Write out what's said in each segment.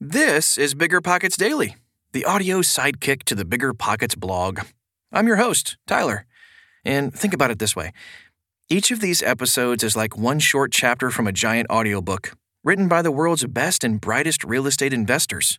This is Bigger Pockets Daily, the audio sidekick to the Bigger Pockets blog. I'm your host, Tyler. And think about it this way each of these episodes is like one short chapter from a giant audiobook written by the world's best and brightest real estate investors.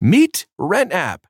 Meet Rent App,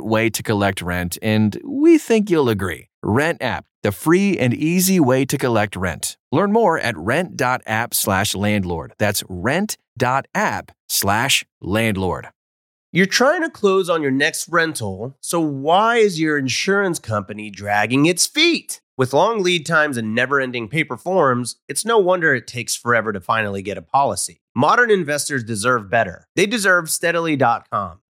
way to collect rent, and we think you'll agree. Rent App, the free and easy way to collect rent. Learn more at rent.app slash landlord. That's rent.app slash landlord. You're trying to close on your next rental, so why is your insurance company dragging its feet? With long lead times and never ending paper forms, it's no wonder it takes forever to finally get a policy. Modern investors deserve better. They deserve steadily.com.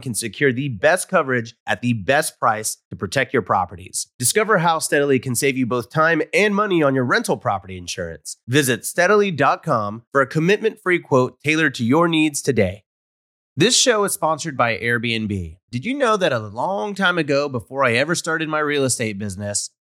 can secure the best coverage at the best price to protect your properties. Discover how Steadily can save you both time and money on your rental property insurance. Visit steadily.com for a commitment free quote tailored to your needs today. This show is sponsored by Airbnb. Did you know that a long time ago, before I ever started my real estate business,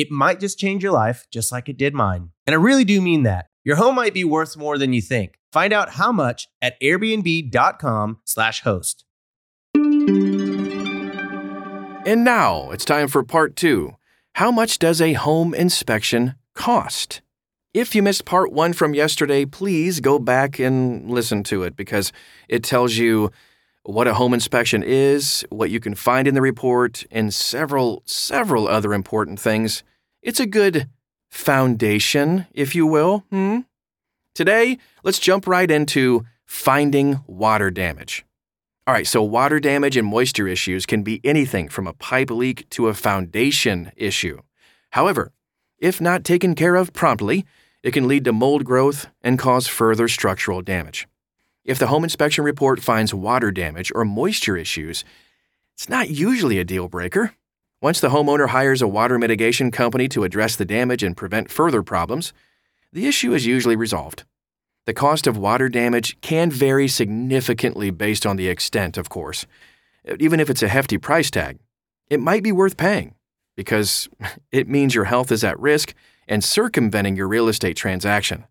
It might just change your life, just like it did mine. And I really do mean that. Your home might be worth more than you think. Find out how much at airbnb.com/slash host. And now it's time for part two. How much does a home inspection cost? If you missed part one from yesterday, please go back and listen to it because it tells you what a home inspection is, what you can find in the report, and several, several other important things. It's a good foundation, if you will. Hmm? Today, let's jump right into finding water damage. All right, so water damage and moisture issues can be anything from a pipe leak to a foundation issue. However, if not taken care of promptly, it can lead to mold growth and cause further structural damage. If the home inspection report finds water damage or moisture issues, it's not usually a deal breaker. Once the homeowner hires a water mitigation company to address the damage and prevent further problems, the issue is usually resolved. The cost of water damage can vary significantly based on the extent, of course. Even if it's a hefty price tag, it might be worth paying because it means your health is at risk and circumventing your real estate transaction.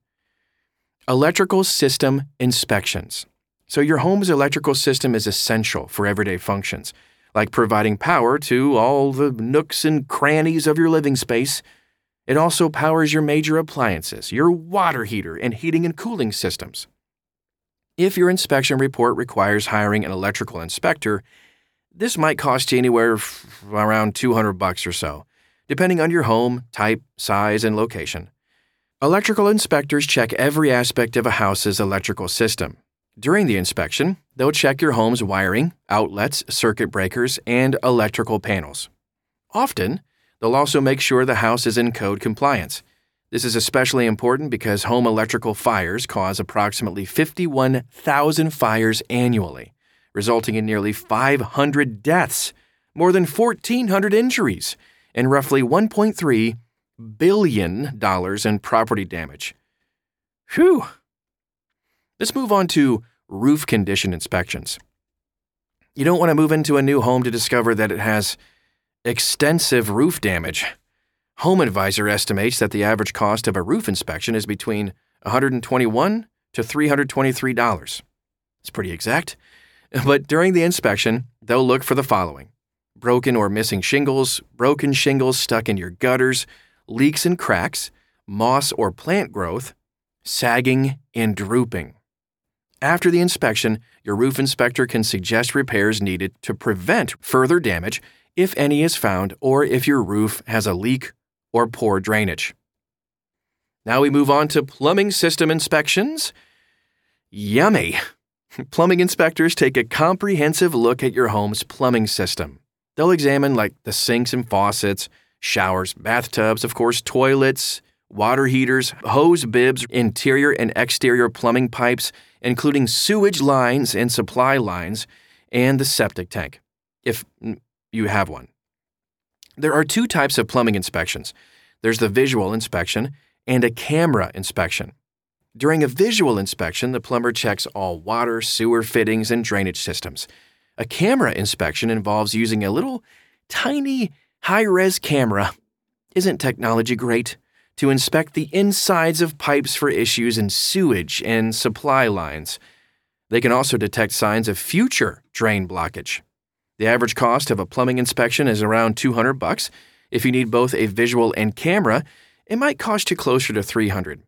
Electrical system inspections. So, your home's electrical system is essential for everyday functions, like providing power to all the nooks and crannies of your living space. It also powers your major appliances, your water heater, and heating and cooling systems. If your inspection report requires hiring an electrical inspector, this might cost you anywhere around 200 bucks or so, depending on your home, type, size, and location. Electrical inspectors check every aspect of a house's electrical system. During the inspection, they'll check your home's wiring, outlets, circuit breakers, and electrical panels. Often, they'll also make sure the house is in code compliance. This is especially important because home electrical fires cause approximately 51,000 fires annually resulting in nearly 500 deaths, more than 1,400 injuries, and roughly $1.3 billion in property damage. Whew! Let's move on to roof condition inspections. You don't want to move into a new home to discover that it has extensive roof damage. Home Advisor estimates that the average cost of a roof inspection is between 121 to $323. It's pretty exact. But during the inspection, they'll look for the following broken or missing shingles, broken shingles stuck in your gutters, leaks and cracks, moss or plant growth, sagging, and drooping. After the inspection, your roof inspector can suggest repairs needed to prevent further damage if any is found or if your roof has a leak or poor drainage. Now we move on to plumbing system inspections. Yummy! Plumbing inspectors take a comprehensive look at your home's plumbing system. They'll examine like the sinks and faucets, showers, bathtubs, of course, toilets, water heaters, hose bibs, interior and exterior plumbing pipes, including sewage lines and supply lines, and the septic tank, if you have one. There are two types of plumbing inspections there's the visual inspection and a camera inspection. During a visual inspection, the plumber checks all water, sewer fittings, and drainage systems. A camera inspection involves using a little tiny high res camera. Isn't technology great? To inspect the insides of pipes for issues in sewage and supply lines. They can also detect signs of future drain blockage. The average cost of a plumbing inspection is around 200 bucks. If you need both a visual and camera, it might cost you closer to 300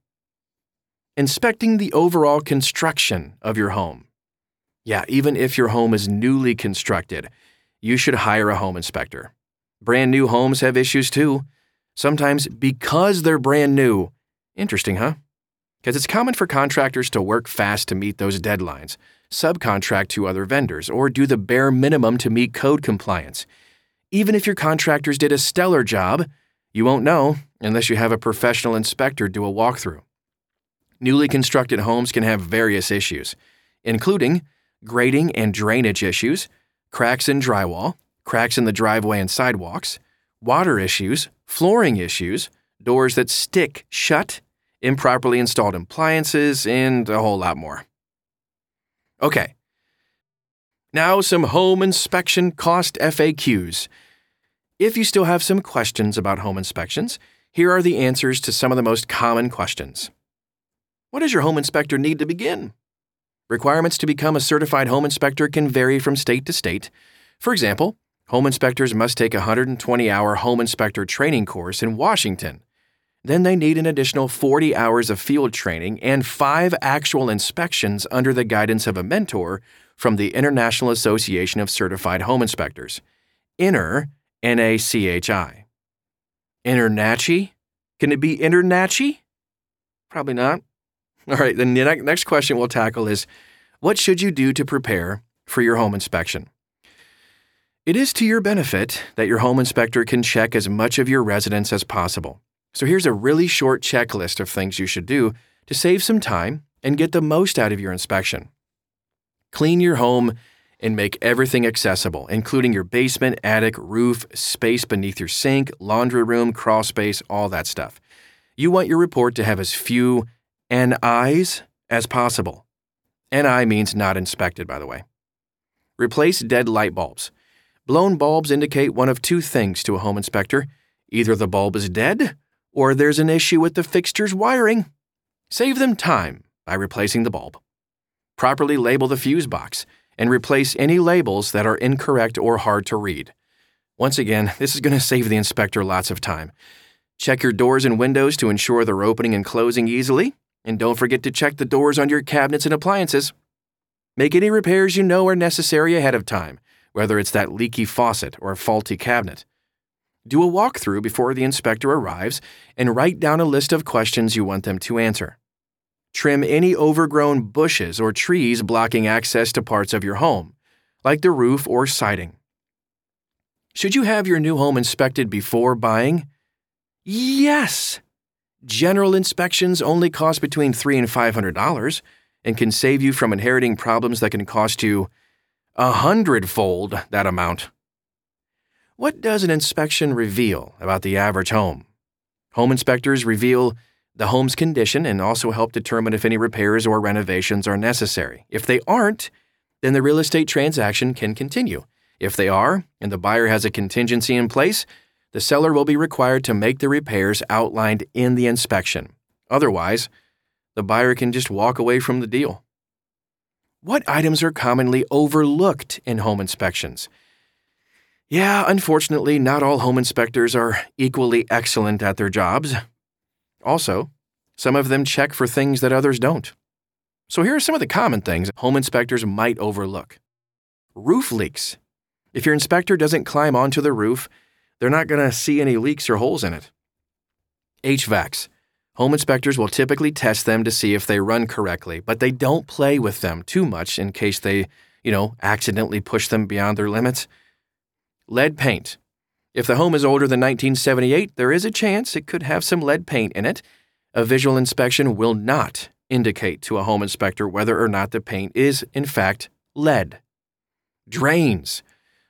inspecting the overall construction of your home. Yeah, even if your home is newly constructed, you should hire a home inspector. Brand new homes have issues too, sometimes because they're brand new. Interesting, huh? Because it's common for contractors to work fast to meet those deadlines, subcontract to other vendors, or do the bare minimum to meet code compliance. Even if your contractors did a stellar job, you won't know unless you have a professional inspector do a walkthrough. Newly constructed homes can have various issues, including grading and drainage issues, cracks in drywall, cracks in the driveway and sidewalks, water issues, flooring issues, doors that stick shut, improperly installed appliances, and a whole lot more. Okay. Now, some home inspection cost FAQs. If you still have some questions about home inspections, here are the answers to some of the most common questions. What does your home inspector need to begin? Requirements to become a certified home inspector can vary from state to state. For example, home inspectors must take a 120 hour home inspector training course in Washington. Then they need an additional 40 hours of field training and five actual inspections under the guidance of a mentor from the International Association of Certified Home Inspectors, INTER, N A C H I. INTERNACHI? Can it be INTERNACHI? Probably not. All right, then the next question we'll tackle is what should you do to prepare for your home inspection? It is to your benefit that your home inspector can check as much of your residence as possible. So here's a really short checklist of things you should do to save some time and get the most out of your inspection. Clean your home and make everything accessible, including your basement, attic, roof, space beneath your sink, laundry room, crawl space, all that stuff. You want your report to have as few NIs as possible. NI means not inspected, by the way. Replace dead light bulbs. Blown bulbs indicate one of two things to a home inspector either the bulb is dead or there's an issue with the fixture's wiring. Save them time by replacing the bulb. Properly label the fuse box and replace any labels that are incorrect or hard to read. Once again, this is going to save the inspector lots of time. Check your doors and windows to ensure they're opening and closing easily, and don't forget to check the doors on your cabinets and appliances. Make any repairs you know are necessary ahead of time, whether it's that leaky faucet or a faulty cabinet. Do a walkthrough before the inspector arrives and write down a list of questions you want them to answer. Trim any overgrown bushes or trees blocking access to parts of your home, like the roof or siding. Should you have your new home inspected before buying? Yes! General inspections only cost between 3 and $500 and can save you from inheriting problems that can cost you a hundredfold that amount. What does an inspection reveal about the average home? Home inspectors reveal the home's condition and also help determine if any repairs or renovations are necessary. If they aren't, then the real estate transaction can continue. If they are, and the buyer has a contingency in place, the seller will be required to make the repairs outlined in the inspection. Otherwise, the buyer can just walk away from the deal. What items are commonly overlooked in home inspections? Yeah, unfortunately, not all home inspectors are equally excellent at their jobs. Also, some of them check for things that others don't. So here are some of the common things home inspectors might overlook roof leaks. If your inspector doesn't climb onto the roof, they're not going to see any leaks or holes in it. HVACs. Home inspectors will typically test them to see if they run correctly, but they don't play with them too much in case they, you know, accidentally push them beyond their limits. Lead paint. If the home is older than 1978, there is a chance it could have some lead paint in it. A visual inspection will not indicate to a home inspector whether or not the paint is, in fact, lead. Drains.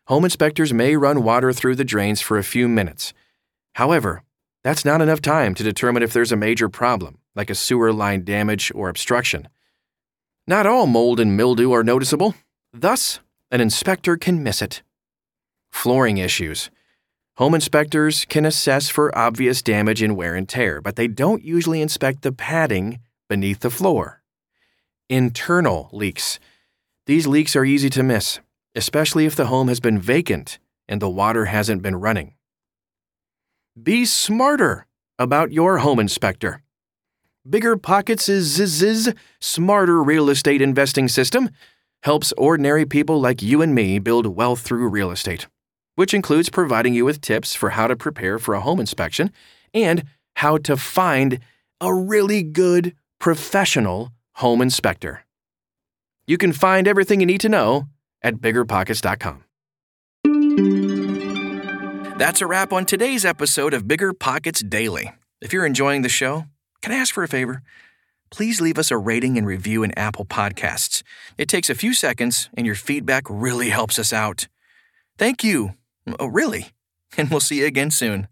Home inspectors may run water through the drains for a few minutes. However, that's not enough time to determine if there's a major problem, like a sewer line damage or obstruction. Not all mold and mildew are noticeable, thus, an inspector can miss it. Flooring issues. Home inspectors can assess for obvious damage and wear and tear, but they don't usually inspect the padding beneath the floor. Internal leaks. These leaks are easy to miss, especially if the home has been vacant and the water hasn't been running. Be smarter about your home inspector. Bigger Pockets' ZZZ smarter real estate investing system helps ordinary people like you and me build wealth through real estate, which includes providing you with tips for how to prepare for a home inspection and how to find a really good professional home inspector. You can find everything you need to know at biggerpockets.com. That's a wrap on today's episode of Bigger Pockets Daily. If you're enjoying the show, can I ask for a favor? Please leave us a rating and review in Apple Podcasts. It takes a few seconds, and your feedback really helps us out. Thank you. Oh, really? And we'll see you again soon.